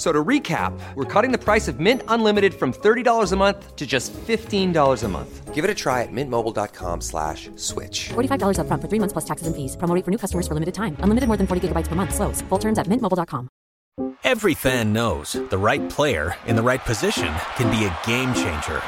F- So to recap, we're cutting the price of Mint Unlimited from $30 a month to just $15 a month. Give it a try at mintmobile.com slash switch. $45 upfront for three months plus taxes and fees. Promo rate for new customers for limited time. Unlimited more than 40 gigabytes per month. Slows. Full terms at mintmobile.com. Every fan knows the right player in the right position can be a game changer.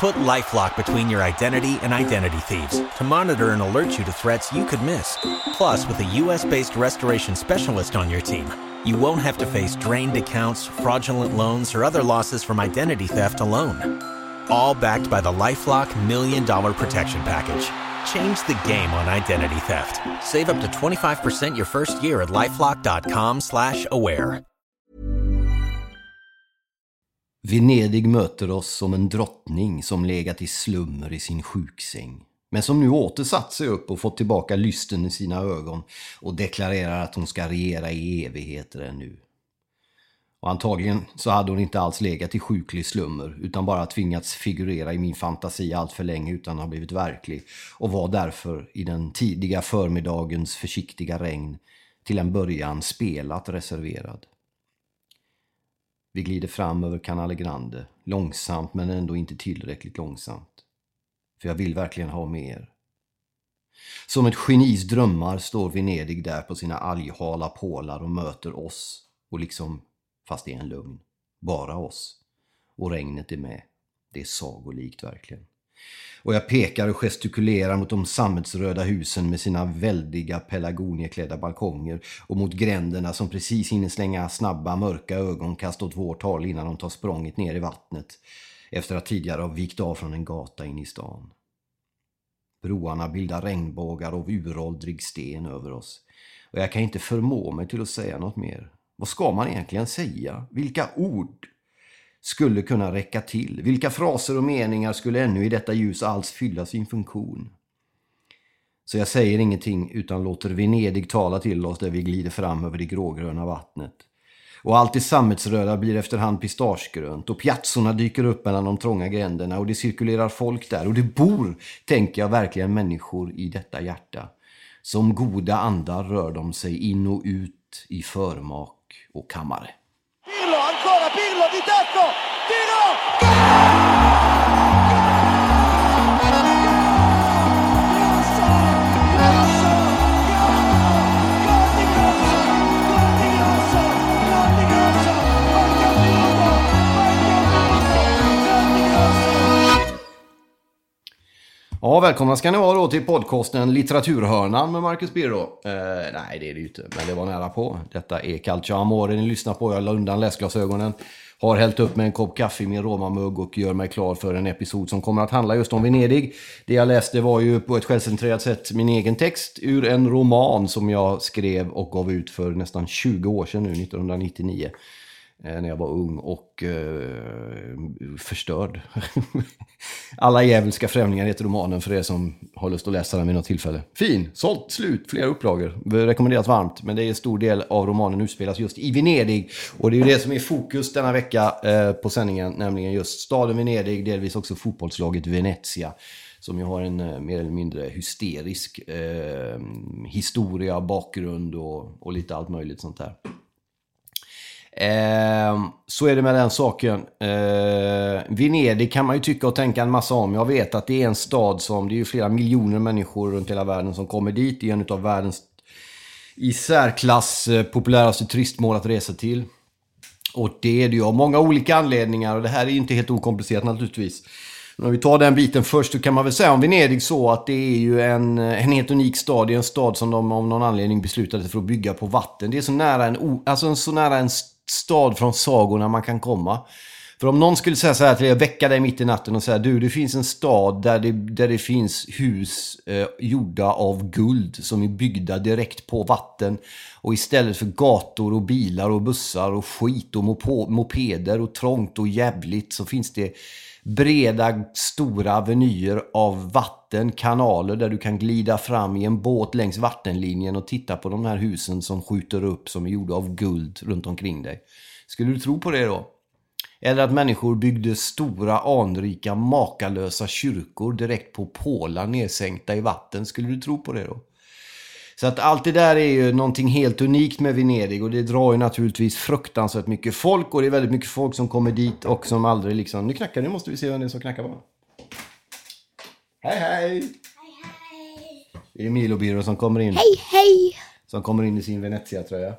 Put LifeLock between your identity and identity thieves to monitor and alert you to threats you could miss. Plus, with a US-based restoration specialist on your team, you won't have to face drained accounts, fraudulent loans, or other losses from identity theft alone. All backed by the LifeLock Million Dollar Protection Package. Change the game on identity theft. Save up to 25% your first year at LifeLock.com slash aware. Venedig möter oss som en drottning som legat i slummer i sin sjuksäng. Men som nu åter satt sig upp och fått tillbaka lysten i sina ögon och deklarerar att hon ska regera i evigheter ännu. Och antagligen så hade hon inte alls legat i sjuklig slummer utan bara tvingats figurera i min fantasi allt för länge utan att ha blivit verklig och var därför i den tidiga förmiddagens försiktiga regn till en början spelat reserverad. Vi glider fram över Canale Grande, långsamt men ändå inte tillräckligt långsamt. För jag vill verkligen ha mer. Som ett genis drömmar står Venedig där på sina alghala pålar och möter oss. Och liksom, fast det är en lögn, bara oss. Och regnet är med. Det är sagolikt verkligen. Och jag pekar och gestikulerar mot de sammetsröda husen med sina väldiga pelargonieklädda balkonger och mot gränderna som precis hinner slänga snabba mörka ögonkast åt vårt håll innan de tar språnget ner i vattnet efter att tidigare ha vikt av från en gata in i stan. Broarna bildar regnbågar av uråldrig sten över oss och jag kan inte förmå mig till att säga något mer. Vad ska man egentligen säga? Vilka ord? skulle kunna räcka till? Vilka fraser och meningar skulle ännu i detta ljus alls fylla sin funktion? Så jag säger ingenting utan låter Venedig tala till oss där vi glider fram över det grågröna vattnet. Och allt det sammetsröda blir efterhand pistagegrönt och piazzorna dyker upp mellan de trånga gränderna och det cirkulerar folk där och det bor, tänker jag, verkligen människor i detta hjärta. Som goda andar rör de sig in och ut i förmak och kammare. Ja, välkomna ska ni vara då till podcasten Litteraturhörnan med Marcus Birro. Eh, nej, det är det ju inte, men det var nära på. Detta är Calcio Amore ni lyssnar på. Jag la undan läsglasögonen, har hällt upp med en kopp kaffe i min romamugg och gör mig klar för en episod som kommer att handla just om Venedig. Det jag läste var ju på ett självcentrerat sätt min egen text ur en roman som jag skrev och gav ut för nästan 20 år sedan nu, 1999 Eh, när jag var ung och eh, förstörd. Alla djävulska främlingar heter romanen för er som har lust att läsa den vid något tillfälle. Fin, sålt, slut, flera upplagor. Rekommenderas varmt, men det är en stor del av romanen utspelas just i Venedig. Och det är ju det som är fokus denna vecka eh, på sändningen, nämligen just staden Venedig, delvis också fotbollslaget Venezia. Som ju har en eh, mer eller mindre hysterisk eh, historia, bakgrund och, och lite allt möjligt sånt där. Eh, så är det med den saken. Eh, Venedig kan man ju tycka och tänka en massa om. Jag vet att det är en stad som, det är ju flera miljoner människor runt hela världen som kommer dit. Det är en av världens i särklass eh, populäraste turistmål att resa till. Och det är det ju av många olika anledningar och det här är ju inte helt okomplicerat naturligtvis. Men om vi tar den biten först så kan man väl säga om Venedig så att det är ju en, en helt unik stad. Det är en stad som de av någon anledning beslutade sig för att bygga på vatten. Det är så nära en, alltså så nära en stad stad från sagorna man kan komma. För om någon skulle säga så här till dig, väcka dig mitt i natten och säga du, det finns en stad där det, där det finns hus eh, gjorda av guld som är byggda direkt på vatten. Och istället för gator och bilar och bussar och skit och mopeder och trångt och jävligt så finns det breda, stora avenyer av vatten, kanaler där du kan glida fram i en båt längs vattenlinjen och titta på de här husen som skjuter upp som är gjorda av guld runt omkring dig. Skulle du tro på det då? Eller att människor byggde stora, anrika, makalösa kyrkor direkt på pålar nedsänkta i vatten. Skulle du tro på det då? Så att allt det där är ju någonting helt unikt med Venedig och det drar ju naturligtvis fruktansvärt mycket folk och det är väldigt mycket folk som kommer dit och som aldrig liksom... Nu knackar nu måste vi se vem det är som knackar på. Hej hej! Det är Milo Biro som kommer in. Hej, hej! Som kommer in i sin Venezia-tröja.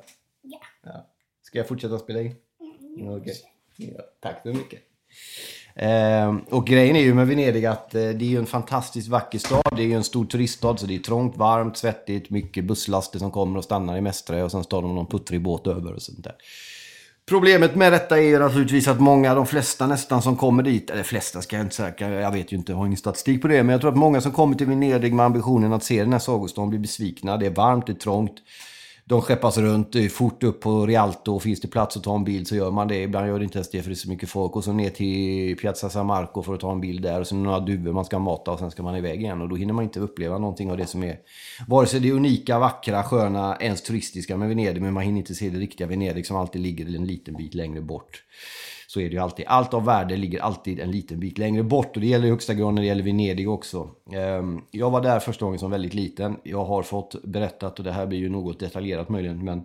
Ja. Ska jag fortsätta spela in? Okej. Ja, tack så mycket. Eh, och grejen är ju med Venedig att eh, det är ju en fantastiskt vacker stad. Det är ju en stor turiststad så det är trångt, varmt, svettigt, mycket busslaster som kommer och stannar i Mestre och sen står de någon puttrig båt över och sånt där. Problemet med detta är ju naturligtvis att många, de flesta nästan som kommer dit, eller flesta ska jag inte säga, jag vet ju inte, jag har ingen statistik på det, men jag tror att många som kommer till Venedig med ambitionen att se den här sagostaden blir besvikna. Det är varmt, det är trångt. De skeppas runt, fort upp på Rialto finns det plats att ta en bild så gör man det. Ibland gör det inte ens det för det är så mycket folk. Och så ner till Piazza San Marco för att ta en bild där. Och sen några duvor man ska mata och sen ska man iväg igen. Och då hinner man inte uppleva någonting av det som är vare sig det unika, vackra, sköna, ens turistiska med Venedig. Men man hinner inte se det riktiga Venedig som alltid ligger en liten bit längre bort. Så är det ju alltid. Allt av värde ligger alltid en liten bit längre bort. Och det gäller i högsta grad när det gäller Venedig också. Ehm, jag var där första gången som väldigt liten. Jag har fått berättat, och det här blir ju något detaljerat möjligen, men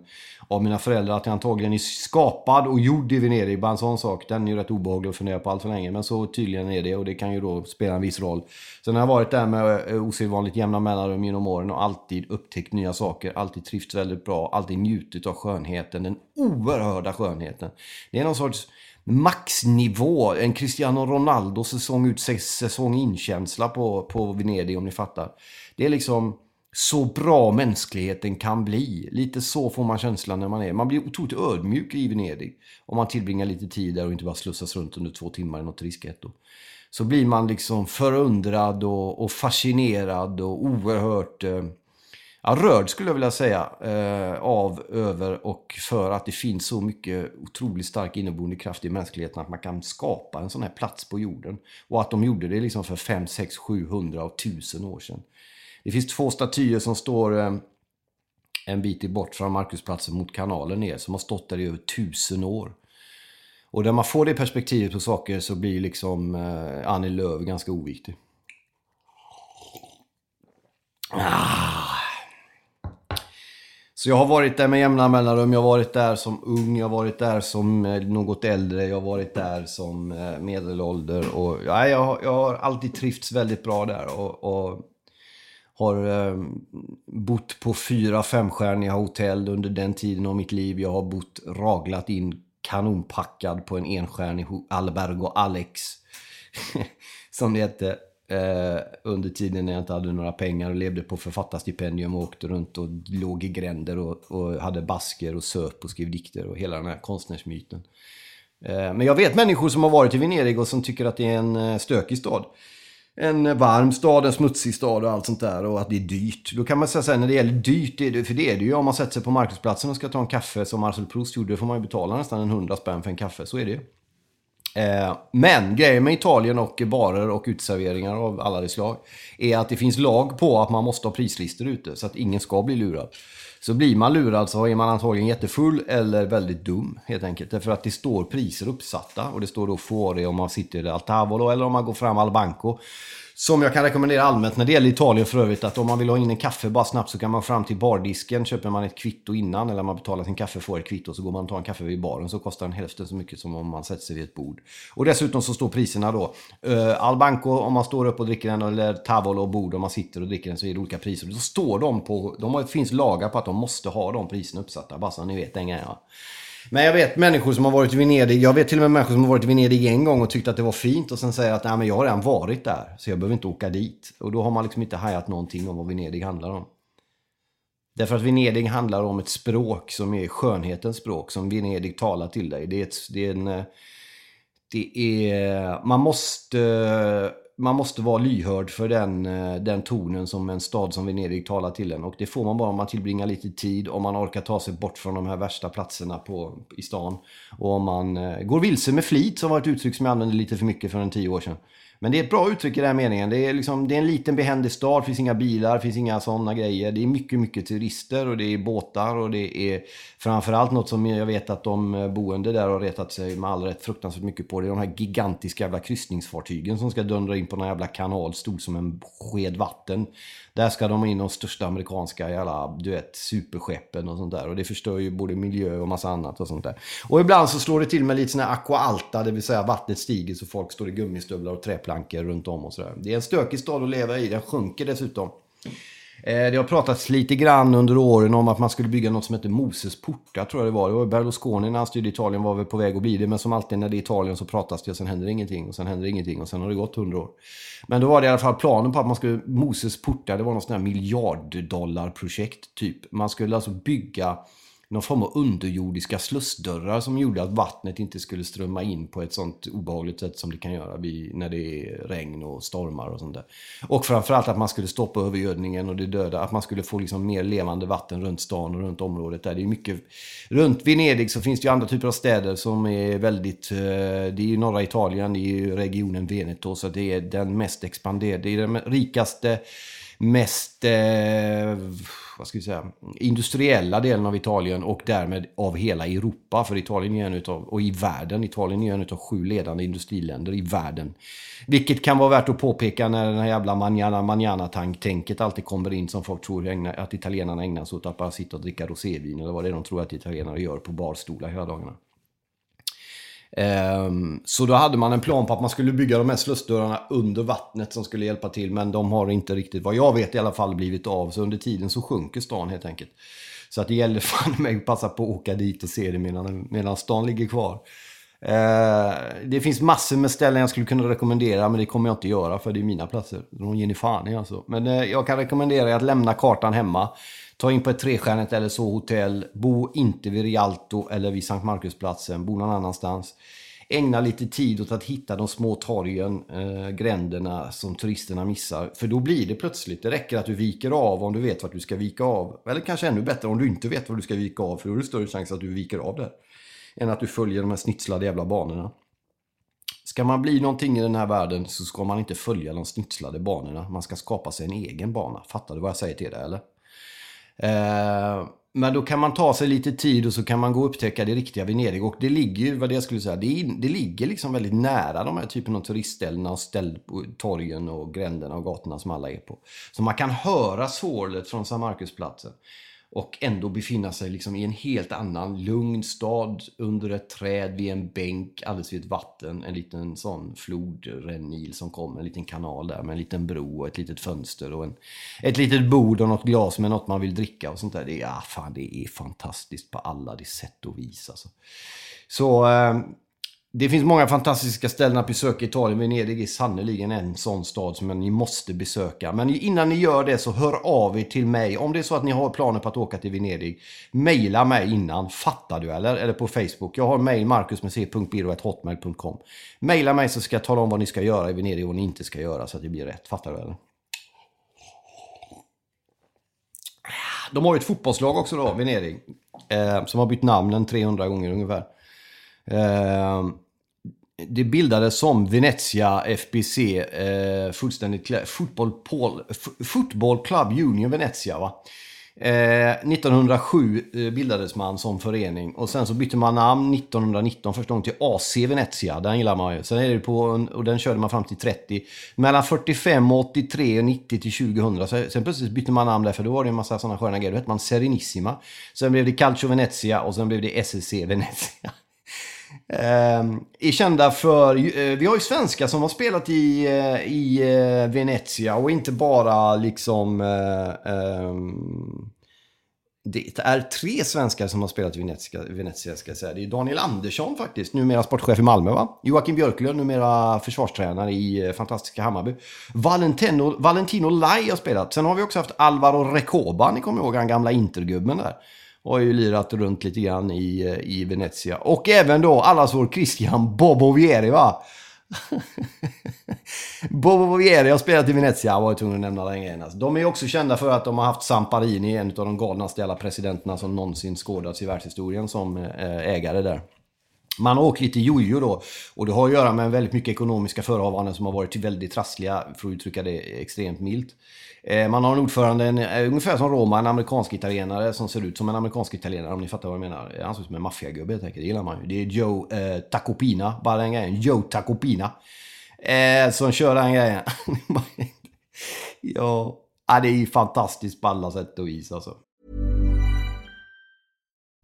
av mina föräldrar att jag antagligen är skapad och gjord i Venedig. Bara en sån sak, den är ju rätt obehaglig att fundera på allt för länge. Men så tydligen är det och det kan ju då spela en viss roll. Sen har jag varit där med eh, osedvanligt jämna mellanrum genom åren och alltid upptäckt nya saker. Alltid trivts väldigt bra, alltid njutit av skönheten. Den oerhörda skönheten. Det är någon sorts maxnivå, en Cristiano Ronaldo säsong ut säsong in-känsla på, på Venedig om ni fattar. Det är liksom så bra mänskligheten kan bli. Lite så får man känslan när man är. Man blir otroligt ödmjuk i Venedig. Om man tillbringar lite tid där och inte bara slussas runt under två timmar i något risketto. Så blir man liksom förundrad och, och fascinerad och oerhört eh, ja, rörd skulle jag vilja säga eh, av, över och för att det finns så mycket otroligt stark inneboende kraft i mänskligheten att man kan skapa en sån här plats på jorden. Och att de gjorde det liksom för 5, 6, 700 och 1000 år sedan. Det finns två statyer som står eh, en bit bort från Markusplatsen mot kanalen ner som har stått där i över tusen år. Och när man får det perspektivet på saker så blir liksom eh, Annie Lööf ganska oviktig. Ah. Så jag har varit där med jämna mellanrum. Jag har varit där som ung, jag har varit där som eh, något äldre, jag har varit där som eh, medelålder. Och, ja, jag, har- jag har alltid trivts väldigt bra där. Och, och har eh, bott på fyra femstjärniga hotell under den tiden av mitt liv. Jag har bott raglat in kanonpackad på en enstjärnig Albergo Alex. som det hette. Eh, under tiden när jag inte hade några pengar och levde på författarstipendium och åkte runt och låg i gränder och, och hade basker och söp och skrev dikter och hela den här konstnärsmyten. Eh, men jag vet människor som har varit i Venedig och som tycker att det är en eh, stökig stad. En varm stad, en smutsig stad och allt sånt där och att det är dyrt. Då kan man säga så här, när det gäller dyrt, det är det, för det är det ju om man sätter sig på marknadsplatsen och ska ta en kaffe som Marcel Proust gjorde, då får man ju betala nästan en hundra spänn för en kaffe, så är det ju. Eh, Men grejen med Italien och barer och utserveringar av alla de slag är att det finns lag på att man måste ha prislistor ute så att ingen ska bli lurad. Så blir man lurad så är man antagligen jättefull eller väldigt dum helt enkelt. Därför att det står priser uppsatta och det står då fuori om man sitter i Altavolo eller om man går fram Al Banco. Som jag kan rekommendera allmänt när det gäller Italien för övrigt att om man vill ha in en kaffe bara snabbt så kan man fram till bardisken, köper man ett kvitto innan eller man betalar sin kaffe får ett kvitto så går man och tar en kaffe vid baren så kostar den hälften så mycket som om man sätter sig vid ett bord. Och dessutom så står priserna då. Eh, uh, Al Banco om man står upp och dricker den eller Tavolo och bord om man sitter och dricker den så är det olika priser. Då står de på, de har, finns lagar på att de måste ha de priserna uppsatta bara så ni vet den grejen. Ja. Men jag vet människor som har varit i Venedig. Jag vet till och med människor som har varit i Venedig en gång och tyckt att det var fint och sen säger att Nej, men jag har redan varit där så jag behöver inte åka dit. Och då har man liksom inte hajat någonting om vad Venedig handlar om. Därför att Venedig handlar om ett språk som är skönhetens språk som Venedig talar till dig. Det är, ett, det är en eh, det är, man måste, man måste vara lyhörd för den, eh, den tonen som en stad som Venedig talar till en. Och det får man bara om man tillbringar lite tid, om man orkar ta sig bort från de här värsta platserna på, i stan. Och om man eh, går vilse med flit, som var ett uttryck som jag använde lite för mycket för en tio år sedan. Men det är ett bra uttryck i den här meningen. Det är, liksom, det är en liten behändig stad, det finns inga bilar, det finns inga sådana grejer. Det är mycket, mycket turister och det är båtar och det är framförallt något som jag vet att de boende där har retat sig med all rätt fruktansvärt mycket på. Det är de här gigantiska jävla kryssningsfartygen som ska dundra in på någon jävla kanal, stor som en sked vatten. Där ska de in de största amerikanska jävla, du vet, superskeppen och sånt där. Och det förstör ju både miljö och massa annat och sånt där. Och ibland så slår det till med lite sån här aqua alta, det vill säga vattnet stiger så folk står i gummistövlar och träplankor runt om och sådär. Det är en stökig stad att leva i, den sjunker dessutom. Eh, det har pratats lite grann under åren om att man skulle bygga något som heter Moses portar, tror jag det var. Det var Berlusconi när han styrde Italien var väl på väg att bli det. Men som alltid när det är Italien så pratas det och sen händer ingenting. Och sen händer ingenting och sen har det gått hundra år. Men då var det i alla fall planen på att man skulle... Moses portar, det var något sånt här miljarddollarprojekt typ. Man skulle alltså bygga någon form av underjordiska slussdörrar som gjorde att vattnet inte skulle strömma in på ett sånt obehagligt sätt som det kan göra vid, när det är regn och stormar och sånt där. Och framförallt att man skulle stoppa övergödningen och det döda, att man skulle få liksom mer levande vatten runt stan och runt området där. Det är mycket, runt Venedig så finns det ju andra typer av städer som är väldigt, eh, det är ju norra Italien, det är ju regionen Veneto, så det är den mest expanderade, det är den rikaste, mest eh, vad ska vi säga, industriella delen av Italien och därmed av hela Europa. För Italien är en utav, och i världen. Italien är en av sju ledande industriländer i världen. Vilket kan vara värt att påpeka när den här jävla manjana manana tänket alltid kommer in som folk tror att italienarna ägnar sig åt att bara sitta och dricka rosévin eller vad det är de tror att italienare gör på barstolar hela dagarna. Ehm, så då hade man en plan på att man skulle bygga de här slussdörrarna under vattnet som skulle hjälpa till. Men de har inte riktigt, vad jag vet i alla fall, blivit av. Så under tiden så sjunker stan helt enkelt. Så att det gäller fan mig att passa på att åka dit och se det medan, medan stan ligger kvar. Eh, det finns massor med ställen jag skulle kunna rekommendera men det kommer jag inte göra för det är mina platser. De ger ni fan i alltså. Men eh, jag kan rekommendera att lämna kartan hemma. Ta in på ett trestjärnigt eller så hotell. Bo inte vid Rialto eller vid Sankt Markusplatsen. Bo någon annanstans. Ägna lite tid åt att hitta de små torgen, eh, gränderna som turisterna missar. För då blir det plötsligt, det räcker att du viker av om du vet vart du ska vika av. Eller kanske ännu bättre om du inte vet var du ska vika av, för då är det större chans att du viker av där. Än att du följer de här snitslade jävla banorna. Ska man bli någonting i den här världen så ska man inte följa de snitslade banorna. Man ska skapa sig en egen bana. Fattar du vad jag säger till dig eller? Eh, men då kan man ta sig lite tid och så kan man gå och upptäcka det riktiga Venedig. Och det ligger, ju, vad det jag skulle säga, det, det ligger liksom väldigt nära de här typen av turistställena och ställ, torgen och gränderna och gatorna som alla är på. Så man kan höra sorlet från San Marcusplatsen och ändå befinna sig liksom i en helt annan lugn stad under ett träd vid en bänk alldeles vid ett vatten. En liten sån flodrännil som kommer, en liten kanal där med en liten bro och ett litet fönster och en, ett litet bord och något glas med något man vill dricka och sånt där. Det är, ja, fan, det är fantastiskt på alla de sätt och vis alltså. Så eh, det finns många fantastiska ställen att besöka i Italien. Venedig är sannerligen en sån stad som ni måste besöka. Men innan ni gör det så hör av er till mig. Om det är så att ni har planer på att åka till Venedig, mejla mig innan. Fattar du eller? Eller på Facebook. Jag har mejl markusmuseet.biro.hotmail.com. Mejla mig så ska jag tala om vad ni ska göra i Venedig och vad ni inte ska göra så att det blir rätt. Fattar du eller? De har ju ett fotbollslag också då, Venedig. Eh, som har bytt namnen 300 gånger ungefär. Eh, det bildades som Venezia FBC, eh, fullständigt Football, Paul, Football Club Union Venezia. Va? Eh, 1907 eh, bildades man som förening och sen så bytte man namn 1919 första gången till AC Venezia. Den gillar man ju. Sen är det på, och den körde man fram till 30. Mellan 45 och 83 och 90 till 2000. Så, sen plötsligt bytte man namn där för då var det en massa sådana sköna grejer. Då hette man Serenissima. Sen blev det Calcio Venezia och sen blev det SSC Venezia. Eh, är kända för, eh, vi har ju svenskar som har spelat i, eh, i eh, Venezia och inte bara liksom eh, ehm, det är tre svenskar som har spelat i Venezia, Venezia ska jag säga. Det är Daniel Andersson faktiskt, numera sportchef i Malmö va? Joakim Björklund, numera försvarstränare i eh, fantastiska Hammarby. Valentino, Valentino Lai har spelat. Sen har vi också haft Alvaro Recoba, ni kommer ihåg han gamla intergubben där har ju lirat runt lite grann i, eh, i Venezia. Och även då allas vår Christian Bobovieri va? Bobovieri har spelat i Venezia, jag tvungen att nämna den grejen. Alltså. De är också kända för att de har haft Samparini, en av de galnaste jävla presidenterna som någonsin skådats i världshistorien, som eh, ägare där. Man har åkt lite jojo då och det har att göra med väldigt mycket ekonomiska förehavanden som har varit väldigt trassliga, för att uttrycka det extremt milt. Eh, man har en ordförande, en, eh, ungefär som Roma, en amerikansk italienare som ser ut som en amerikansk italienare om ni fattar vad jag menar. Eh, han ser ut som en maffiagubbe helt enkelt, det gillar man ju. Det är Joe eh, Tacopina, bara den grejen. Joe Tacopina. Eh, som kör den grejen. ja, det är ju fantastiskt på alla sätt och vis alltså.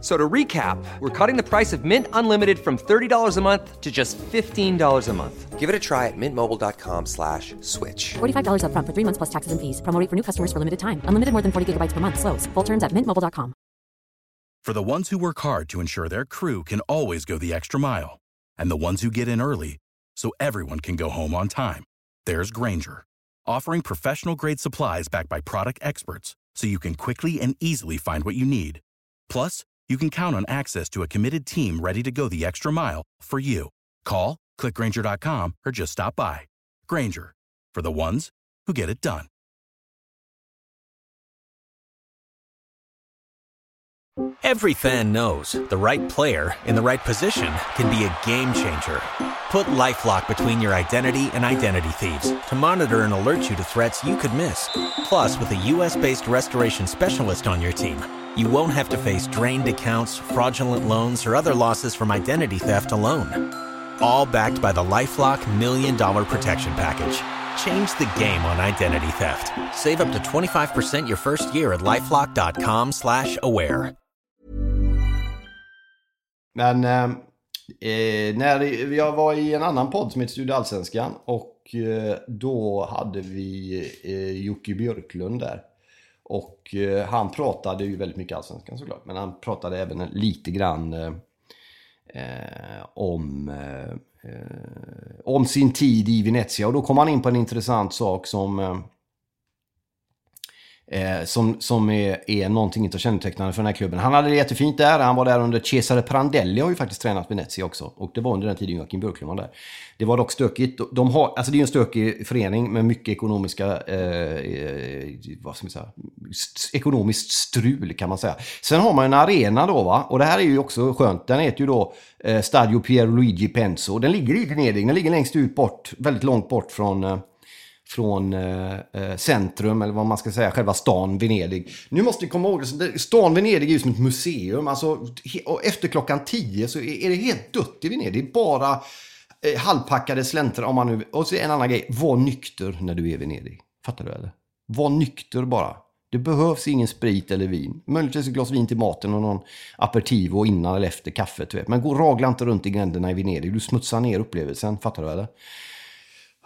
So to recap, we're cutting the price of Mint Unlimited from $30 a month to just $15 a month. Give it a try at mintmobile.com slash switch. $45 upfront for three months plus taxes and fees. Promo for new customers for limited time. Unlimited more than 40 gigabytes per month. Slows. Full terms at mintmobile.com. For the ones who work hard to ensure their crew can always go the extra mile, and the ones who get in early so everyone can go home on time, there's Granger, offering professional grade supplies backed by product experts so you can quickly and easily find what you need. Plus, you can count on access to a committed team ready to go the extra mile for you. Call, clickgranger.com, or just stop by. Granger, for the ones who get it done. Every fan knows the right player in the right position can be a game changer. Put LifeLock between your identity and identity thieves to monitor and alert you to threats you could miss. Plus, with a US-based restoration specialist on your team, you won't have to face drained accounts, fraudulent loans, or other losses from identity theft alone. All backed by the LifeLock Million Dollar Protection Package. Change the game on identity theft. Save up to 25% your first year at LifeLock.com slash aware. Men eh, eh, när jag var i en annan podd som heter Studio Allsvenskan och eh, då hade vi eh, Jocke Björklund där. Och eh, han pratade ju väldigt mycket Allsvenskan såklart, men han pratade även lite grann eh, eh om, eh, eh, om sin tid i Venezia. Och då kom han in på en intressant sak som eh, eh, som som är, är någonting inte kännetecknande för den här klubben. Han hade det jättefint där. Han var där under Cesare Prandelli har ju faktiskt tränat Venezia också. Och det var under den tiden Joakim Björklund var där. Det var dock stökigt. De har, alltså det är ju en stökig förening med mycket ekonomiska, eh, vad ska man säga, st ekonomiskt strul kan man säga. Sen har man en arena då va, och det här är ju också skönt. Den heter ju då eh, Stadio Pierluigi Penso. Den ligger i Venedig, den ligger längst ut bort, väldigt långt bort från eh, från eh, eh, centrum, eller vad man ska säga, själva stan Venedig. Nu måste vi komma ihåg, alltså, stan Venedig är ju som ett museum. Alltså, och efter klockan tio så är det helt dött i Venedig. Det är bara eh, halvpackade slänter om man nu... Och så en annan grej, var nykter när du är i Venedig. Fattar du eller? Var nykter bara. Det behövs ingen sprit eller vin. Möjligtvis ett glas vin till maten och någon aperitivo innan eller efter kaffet. Men gå ragla inte runt i gränderna i Venedig. Du smutsar ner upplevelsen. Fattar du eller?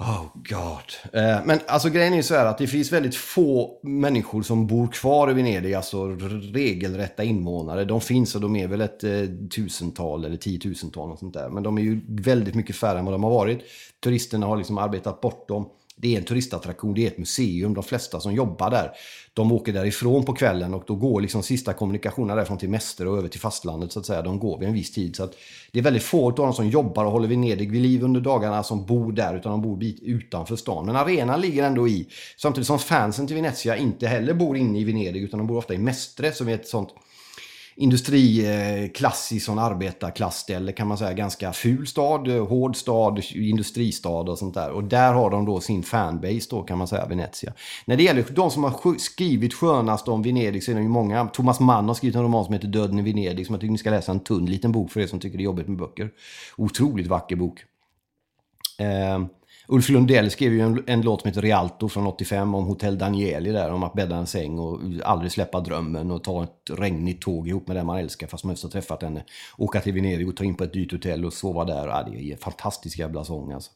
Oh God. Eh, men alltså grejen är ju så här att det finns väldigt få människor som bor kvar i Venedig, alltså regelrätta invånare. De finns och de är väl ett eh, tusental eller tiotusental och sånt där. Men de är ju väldigt mycket färre än vad de har varit. Turisterna har liksom arbetat bort dem. Det är en turistattraktion, det är ett museum. De flesta som jobbar där, de åker därifrån på kvällen och då går liksom sista kommunikationen därifrån till Mäster och över till fastlandet så att säga. De går vid en viss tid. Så att det är väldigt få av dem som jobbar och håller Venedig vid liv under dagarna som bor där, utan de bor bit utanför stan. Men arenan ligger ändå i, samtidigt som fansen till Venezia inte heller bor inne i Venedig, utan de bor ofta i Mestre som är ett sånt industriklassiskt sån arbetarklassställe kan man säga. Ganska ful stad, hård stad, industristad och sånt där. Och där har de då sin fanbase då kan man säga, Venezia. När det gäller de som har skrivit skönast om Venedig så är det ju många. Thomas Mann har skrivit en roman som heter Döden i Venedig som jag tycker ni ska läsa. En tunn liten bok för er som tycker det är jobbigt med böcker. Otroligt vacker bok. Eh, Ulf Lundell skrev ju en, en, låt som heter Rialto från 85 om Hotell Danieli där, om att bädda en säng och aldrig släppa drömmen och ta ett regnigt tåg ihop med den man älskar fast man just har träffat henne. Åka till Venedig och ta in på ett dyrt hotell och sova där. Ja, det är en fantastisk jävla sång alltså.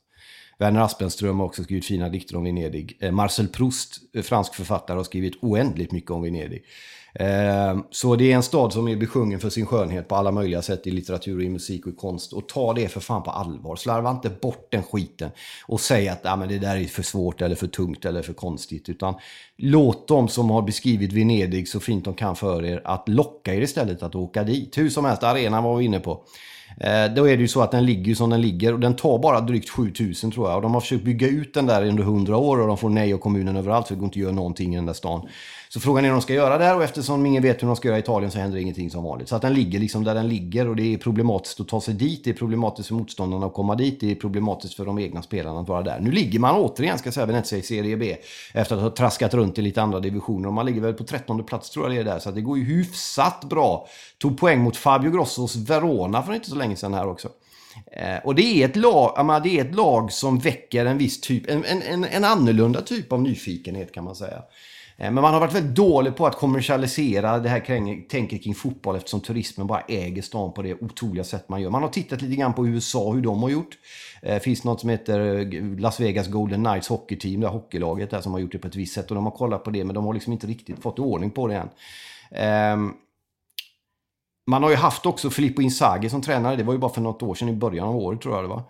Werner Aspenström har också skrivit fina dikter om Venedig. Eh, Marcel Proust, eh, fransk författare, har skrivit oändligt mycket om Venedig. Eh, så det är en stad som är besjungen för sin skönhet på alla möjliga sätt i litteratur, i musik och i konst. Och ta det för fan på allvar. Slarva inte bort den skiten och säg att ah, men det där är för svårt eller för tungt eller för konstigt. Utan låt dem som har beskrivit Venedig så fint de kan för er att locka er istället att åka dit. Hur som helst, arenan var vi inne på. Eh, då är det ju så att den ligger som den ligger och den tar bara drygt 7000 tror jag. Och de har försökt bygga ut den där under 100 år och de får nej av kommunen överallt för det går inte att göra någonting i den där stan. Så frågan är hur de ska göra där och eftersom ingen vet hur de ska göra i Italien så händer ingenting som vanligt. Så att den ligger liksom där den ligger och det är problematiskt att ta sig dit. Det är problematiskt för motståndarna att komma dit. Det är problematiskt för de egna spelarna att vara där. Nu ligger man återigen, ska jag säga, Venezia i Serie B. Efter att ha traskat runt i lite andra divisioner. Och man ligger väl på 13 plats tror jag det är där. Så att det går ju hyfsat bra. Tog poäng mot Fabio Grossos Verona för inte så länge sedan här också. Eh, och det är, ett lag, det är ett lag som väcker en viss typ, en, en, en annorlunda typ av nyfikenhet kan man säga. Eh, men man har varit väldigt dålig på att kommersialisera det här tänket kring fotboll eftersom turismen bara äger stan på det otroliga sätt man gör. Man har tittat lite grann på USA, hur de har gjort. Eh, det finns något som heter eh, Las Vegas Golden Knights Hockey Team, det här hockeylaget där som har gjort det på ett visst sätt. Och de har kollat på det, men de har liksom inte riktigt fått ordning på det än. Ehm, man har ju haft också Filippo Inzaghi som tränare. Det var ju bara för något år sedan i början av året tror jag det var.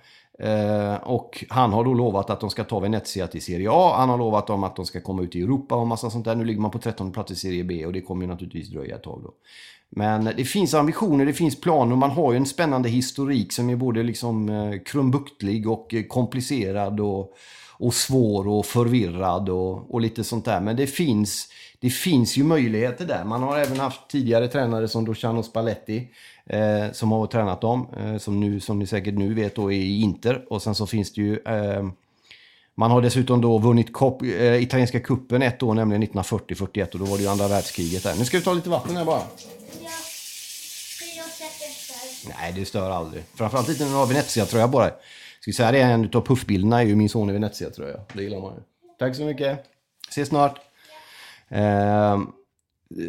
Eh, och han har då lovat att de ska ta Venezia till Serie A. Han har lovat dem att de ska komma ut i Europa och massa sånt där. Nu ligger man på 13 plats i Serie B och det kommer ju naturligtvis dröja ett tag då. Men det finns ambitioner, det finns planer och man har ju en spännande historik som är både liksom eh, krumbuktlig och eh, komplicerad och, och svår och förvirrad och, och lite sånt där. Men det finns, det finns ju möjligheter där. Man har även haft tidigare tränare som Luciano Spalletti eh, som har tränat dem, eh, som, nu, som ni säkert nu vet då är i Inter. Och sen så finns det ju... Eh, man har dessutom då vunnit kop, eh, italienska kuppen ett år, nämligen 1940-41 och då var det ju andra världskriget där. Nu ska vi ta lite vatten här bara. Nej, det stör aldrig. Framförallt inte när du har Venezia-tröja på dig. Ska vi säga det, en av puffbilderna är ju min son i Venezia-tröja. Det gillar man ju. Tack så mycket. Ses snart. Ehm,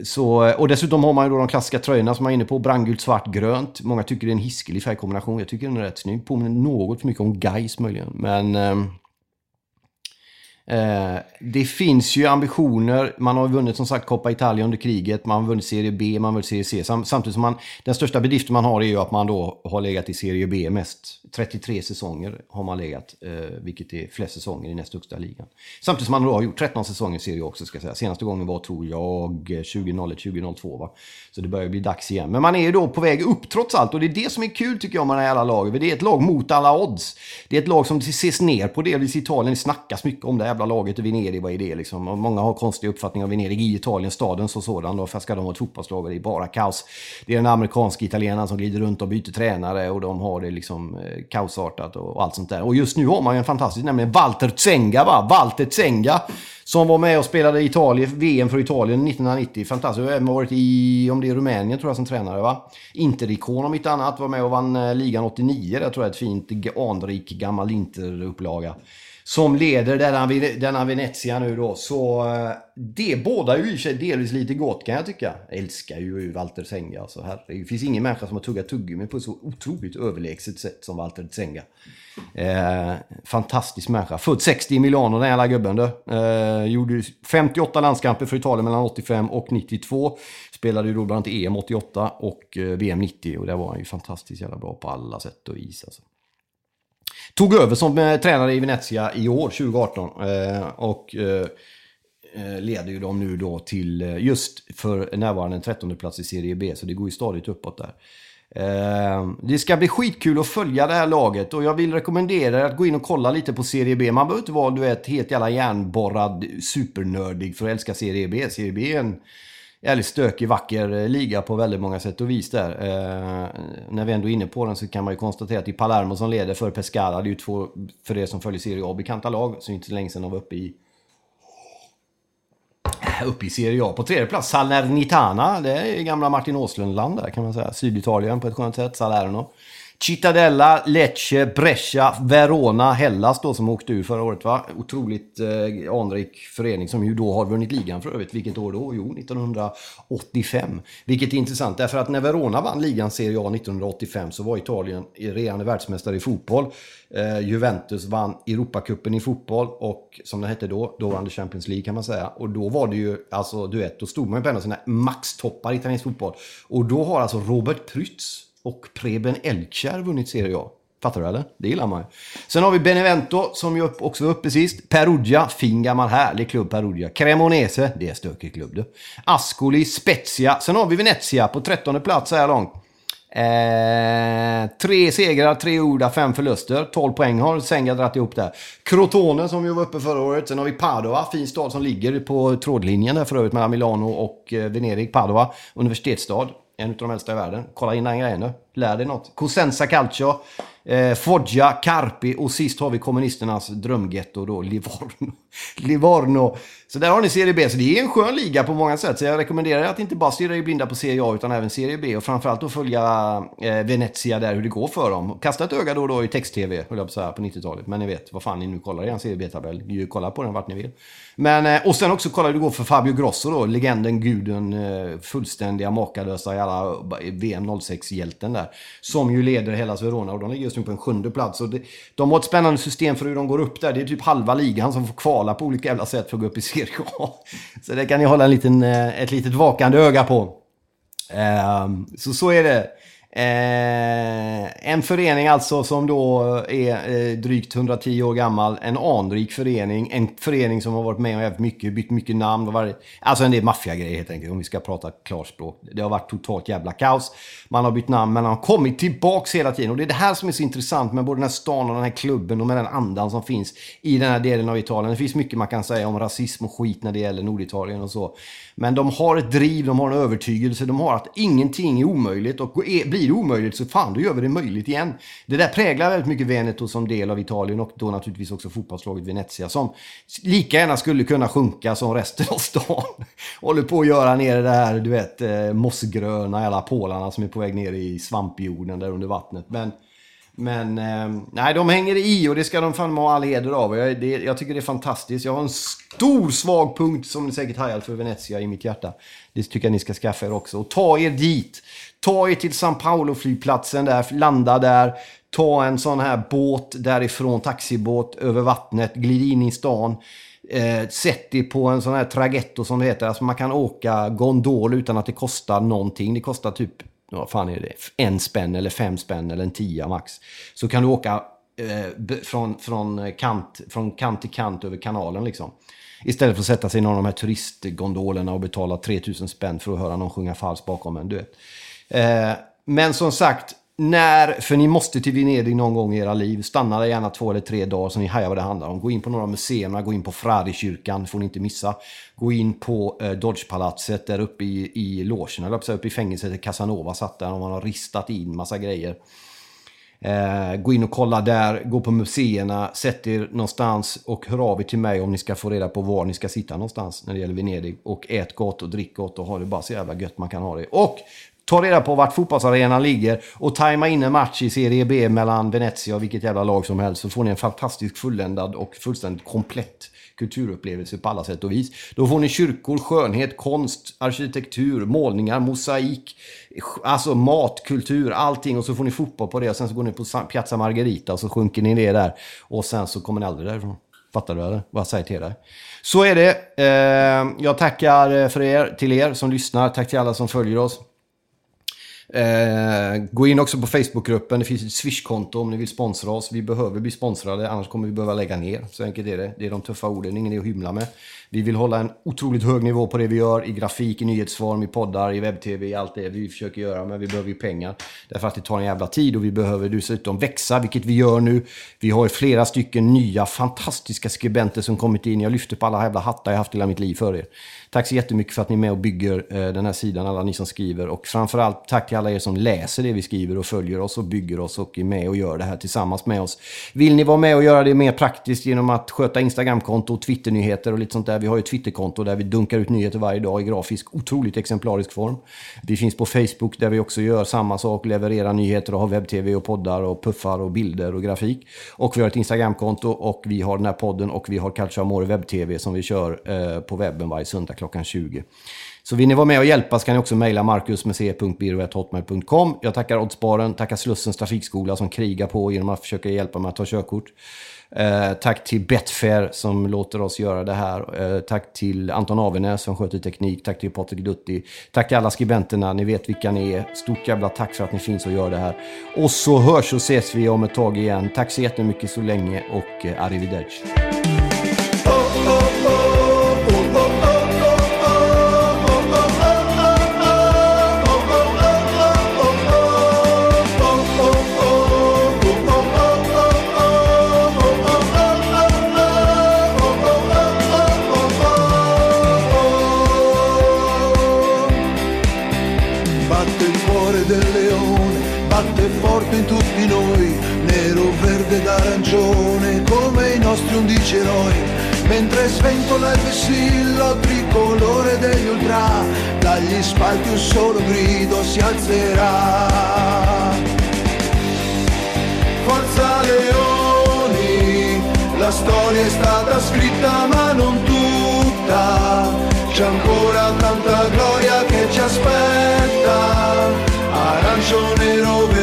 så, och dessutom har man ju då de klassiska tröjorna som man är inne på. Brandgult, svart, grönt. Många tycker det är en hiskelig färgkombination. Jag tycker den är rätt snygg. Påminner något för mycket om Gais möjligen. Men... Ehm, Eh, det finns ju ambitioner. Man har vunnit som sagt Coppa Italia under kriget. Man har vunnit Serie B, man har vunnit Serie C. Sam, samtidigt som man, den största bedriften man har är ju att man då har legat i Serie B mest. 33 säsonger har man legat, eh, vilket är flest säsonger i näst högsta ligan. Samtidigt som man då har gjort 13 säsonger i Serie A också ska jag säga. Senaste gången var tror jag 2001-2002 va. Så det börjar bli dags igen. Men man är ju då på väg upp trots allt och det är det som är kul tycker jag med det här jävla laget. För det är ett lag mot alla odds. Det är ett lag som ses ner på delvis i Italien. Det snackas mycket om det här jävla laget i Venedig. Vad är det liksom? Och många har konstiga uppfattningar om Venedig i Italien, staden som sådan. Då, för ska de ha ett fotbollslag och det är bara kaos. Det är den amerikanska italienaren som glider runt och byter tränare och de har det liksom eh, kaosartat och, och allt sånt där. Och just nu har man ju en fantastisk, nämligen Walter Zenga va? Walter Zenga. Som var med och spelade i Italien, VM för Italien 1990. Fantastiskt. Och även varit i, om det är Rumänien tror jag som tränare va? Interikon om inte annat. Var med och vann eh, ligan 89. Det tror jag är ett fint anrik gammal Interupplaga. Som leder denna, denna Venezia nu då. Så eh, det båda ju i sig delvis lite gott kan jag tycka. Jag älskar ju Walter Zenga. Alltså, herregud. det finns ingen människa som har tuggat tuggummi på ett så otroligt överlägset sätt som Walter Zenga. Eh, fantastisk människa. Född 60 i Milano den jävla gubben du. Eh, gjorde 58 landskamper för Italien mellan 85 och 92. Spelade ju då bland annat EM 88 och eh, VM 90 och där var han ju fantastiskt jävla bra på alla sätt och vis alltså. Tog över som eh, tränare i Venezia i år, 2018. Eh, och eh, leder ju dem nu då till just för närvarande en 13 plats i Serie B. Så det går ju stadigt uppåt där. Det ska bli skitkul att följa det här laget och jag vill rekommendera er att gå in och kolla lite på Serie B. Man behöver inte vara du vet, helt jävla järnborrad supernördig för att älska Serie B. Serie B är en jävligt stökig, vacker eh, liga på väldigt många sätt och vis där. Eh, när vi ändå är inne på den så kan man ju konstatera att det är Palermo som leder för Pescara. Det är ju två, för er som följer Serie A, bekanta lag. Så inte så länge sedan de var uppe i uppe i Serie A. På tredje plats Salernitana. Det är gamla Martin Åslund-land där kan man säga. Syditalien på ett skönt sätt. Salerno. Cittadella, Lecce, Brescia, Verona, Hellas då som åkte ur förra året va? Otroligt eh, anrik förening som ju då har vunnit ligan för övrigt. Vilket år då? Jo, 1985. Vilket är intressant därför att när Verona vann ligan Serie A 1985 så var Italien regerande världsmästare i fotboll. Eh, Juventus vann Europacupen i fotboll och som det hette då, då vann det Champions League kan man säga. Och då var det ju, alltså du vet, då stod man ju på en av sina maxtoppar i italiensk fotboll. Och då har alltså Robert Prytz och Preben Elkjær vunnit Serie A. Fattar du eller? Det gillar man ju. Sen har vi Benevento som ju också var uppe sist. Perugia, fin gammal härlig klubb Perugia. Cremonese, det är stökig klubb du. Ascoli, Spezia. Sen har vi Venezia på 13 plats så här långt. Eh, tre segrar, tre orda, fem förluster. 12 poäng har Senga dragit ihop där. Crotone som ju var uppe förra året. Sen har vi Padova, fin stad som ligger på trådlinjen där för övrigt mellan Milano och eh, Venedig. Padova, universitetsstad. En av de äldsta i världen. Kolla in den grejen nu. Lär dig något. Cosenza Calcio. Eh, Foggia, Carpi och sist har vi kommunisternas drömgetto då, Livorno. Livorno. Så där har ni Serie B. Så det är en skön liga på många sätt. Så jag rekommenderar att inte bara stirra i blinda på Serie A utan även Serie B. Och framförallt att följa eh, Venezia där, hur det går för dem. Kasta ett öga då och då i text-tv, höll jag på att säga, på 90-talet. Men ni vet, vad fan ni nu kollar i en Serie B-tabell. Kolla på den vart ni vill. Men, eh, och sen också kolla hur det går för Fabio Grosso då. Legenden, guden, eh, fullständiga, makalösa i alla eh, VM 06-hjälten där. Som ju leder hela Verona och de ligger just nu på en sjunde plats. Och det, de har ett spännande system för hur de går upp där. Det är typ halva ligan som får kvala på olika jävla sätt för att gå upp i Serie A. Så det kan ni hålla en liten, eh, ett litet vakande öga på. Ehm, så så är det. Eh, en förening alltså som då är eh, drygt 110 år gammal. En anrik förening. En förening som har varit med och haft mycket, bytt mycket namn. Och varit, alltså en del maffiagrejer helt enkelt, om vi ska prata klarspråk. Det har varit totalt jävla kaos. Man har bytt namn, men man har kommit tillbaks hela tiden. Och det är det här som är så intressant med både den här stan och den här klubben och med den andan som finns i den här delen av Italien. Det finns mycket man kan säga om rasism och skit när det gäller Norditalien och så. Men de har ett driv, de har en övertygelse, de har att ingenting är omöjligt och blir det omöjligt så fan, då gör vi det möjligt igen. Det där präglar väldigt mycket Veneto som del av Italien och då naturligtvis också fotbollslaget Venezia som lika gärna skulle kunna sjunka som resten av stan. Håller på att göra ner det här, du vet, eh, mossgröna alla pålarna som är på väg ner i svampjorden där under vattnet. Men men eh, nej, de hänger i och det ska de fan ha all heder av. Jag, det, jag tycker det är fantastiskt. Jag har en stor svag punkt som ni säkert hajar för Venezia i mitt hjärta. Det tycker jag ni ska skaffa er också. Och ta er dit. Ta er till San Paulo-flygplatsen där, landa där. Ta en sån här båt därifrån, taxibåt över vattnet, glid in i stan. Eh, sätt er på en sån här tragetto, som det heter. Alltså man kan åka gondol utan att det kostar någonting. Det kostar typ vad fan är det, en spänn eller fem spänn eller en tia max. Så kan du åka eh, från, från, eh, kant, från kant till kant över kanalen liksom. Istället för att sätta sig i någon av de här turistgondolerna och betala 3000 spänn för att höra någon sjunga falskt bakom en. Du vet. Eh, men som sagt, när, för ni måste till Venedig någon gång i era liv. Stanna där gärna två eller tre dagar så ni hajar vad det handlar om. Gå in på några museerna, gå in på Frari-kyrkan, får ni inte missa. Gå in på eh, Dodgepalatset där uppe i, i logen, eller uppe i fängelset där Casanova satt där och man har ristat in massa grejer. Eh, gå in och kolla där, gå på museerna, sätt er någonstans och hör av er till mig om ni ska få reda på var ni ska sitta någonstans när det gäller Venedig. Och ät gott och drick gott och ha det bara så jävla gött man kan ha det. Och Ta reda på vart fotbollsarenan ligger och tajma in en match i Serie B mellan Venezia och vilket jävla lag som helst. Så får ni en fantastisk fulländad och fullständigt komplett kulturupplevelse på alla sätt och vis. Då får ni kyrkor, skönhet, konst, arkitektur, målningar, mosaik, alltså mat, kultur, allting. Och så får ni fotboll på det och sen så går ni på Piazza Margherita och så sjunker ni ner där. Och sen så kommer ni aldrig därifrån. Fattar du eller? Vad jag säger till dig. Så är det. Eh, jag tackar eh, för er, till er som lyssnar. Tack till alla som följer oss. Eh, gå in också på Facebookgruppen. Det finns ett Swish-konto om ni vill sponsra oss. Vi behöver bli sponsrade, annars kommer vi behöva lägga ner. Så enkelt är det. Det är de tuffa orden, ingen är att hymla med. Vi vill hålla en otroligt hög nivå på det vi gör i grafik, i nyhetsform, i poddar, i webb-tv, i allt det vi försöker göra. Men vi behöver ju pengar. Därför att det tar en jävla tid och vi behöver dessutom växa, vilket vi gör nu. Vi har flera stycken nya fantastiska skribenter som kommit in. Jag lyfter på alla jävla hattar jag haft hela mitt liv för er. Tack så jättemycket för att ni är med och bygger eh, den här sidan, alla ni som skriver. Och framförallt tack till alla er som läser det vi skriver och följer oss och bygger oss och är med och gör det här tillsammans med oss. Vill ni vara med och göra det mer praktiskt genom att sköta Instagramkonto, Twitternyheter och lite sånt där. Vi har ju ett Twitterkonto där vi dunkar ut nyheter varje dag i grafisk, otroligt exemplarisk form. Vi finns på Facebook där vi också gör samma sak, levererar nyheter och har webb-tv och poddar och puffar och bilder och grafik. Och vi har ett Instagramkonto och vi har den här podden och vi har Culture Amore webb-tv som vi kör eh, på webben varje söndag klockan 20. Så vill ni vara med och hjälpa så kan ni också mejla marcus Jag tackar Oddsbaren, tackar Slussens trafikskola som krigar på genom att försöka hjälpa mig att ta körkort. Eh, tack till Betfair som låter oss göra det här. Eh, tack till Anton Avenäs som sköter teknik. Tack till Patrik Dutti. Tack till alla skribenterna. Ni vet vilka ni är. Stort jävla tack för att ni finns och gör det här. Och så hörs och ses vi om ett tag igen. Tack så jättemycket så länge och eh, arrivederci. Spalti un solo grido si alzerà. Forza Leoni, la storia è stata scritta ma non tutta, c'è ancora tanta gloria che ci aspetta, arancio, nero, verdi,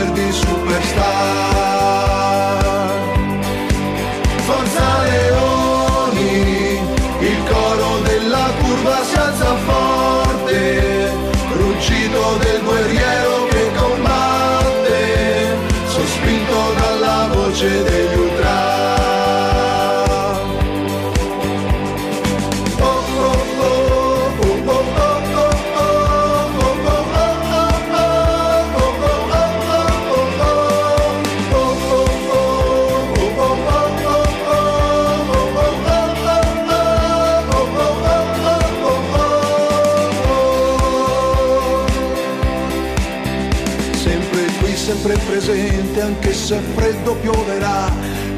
anche se freddo pioverà.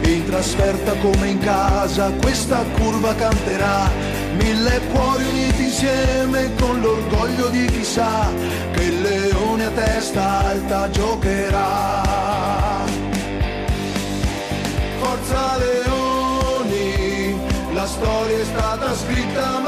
In trasferta come in casa, questa curva canterà. Mille cuori uniti insieme con l'orgoglio di chi sa che il leone a testa alta giocherà. Forza Leoni, la storia è stata scritta ma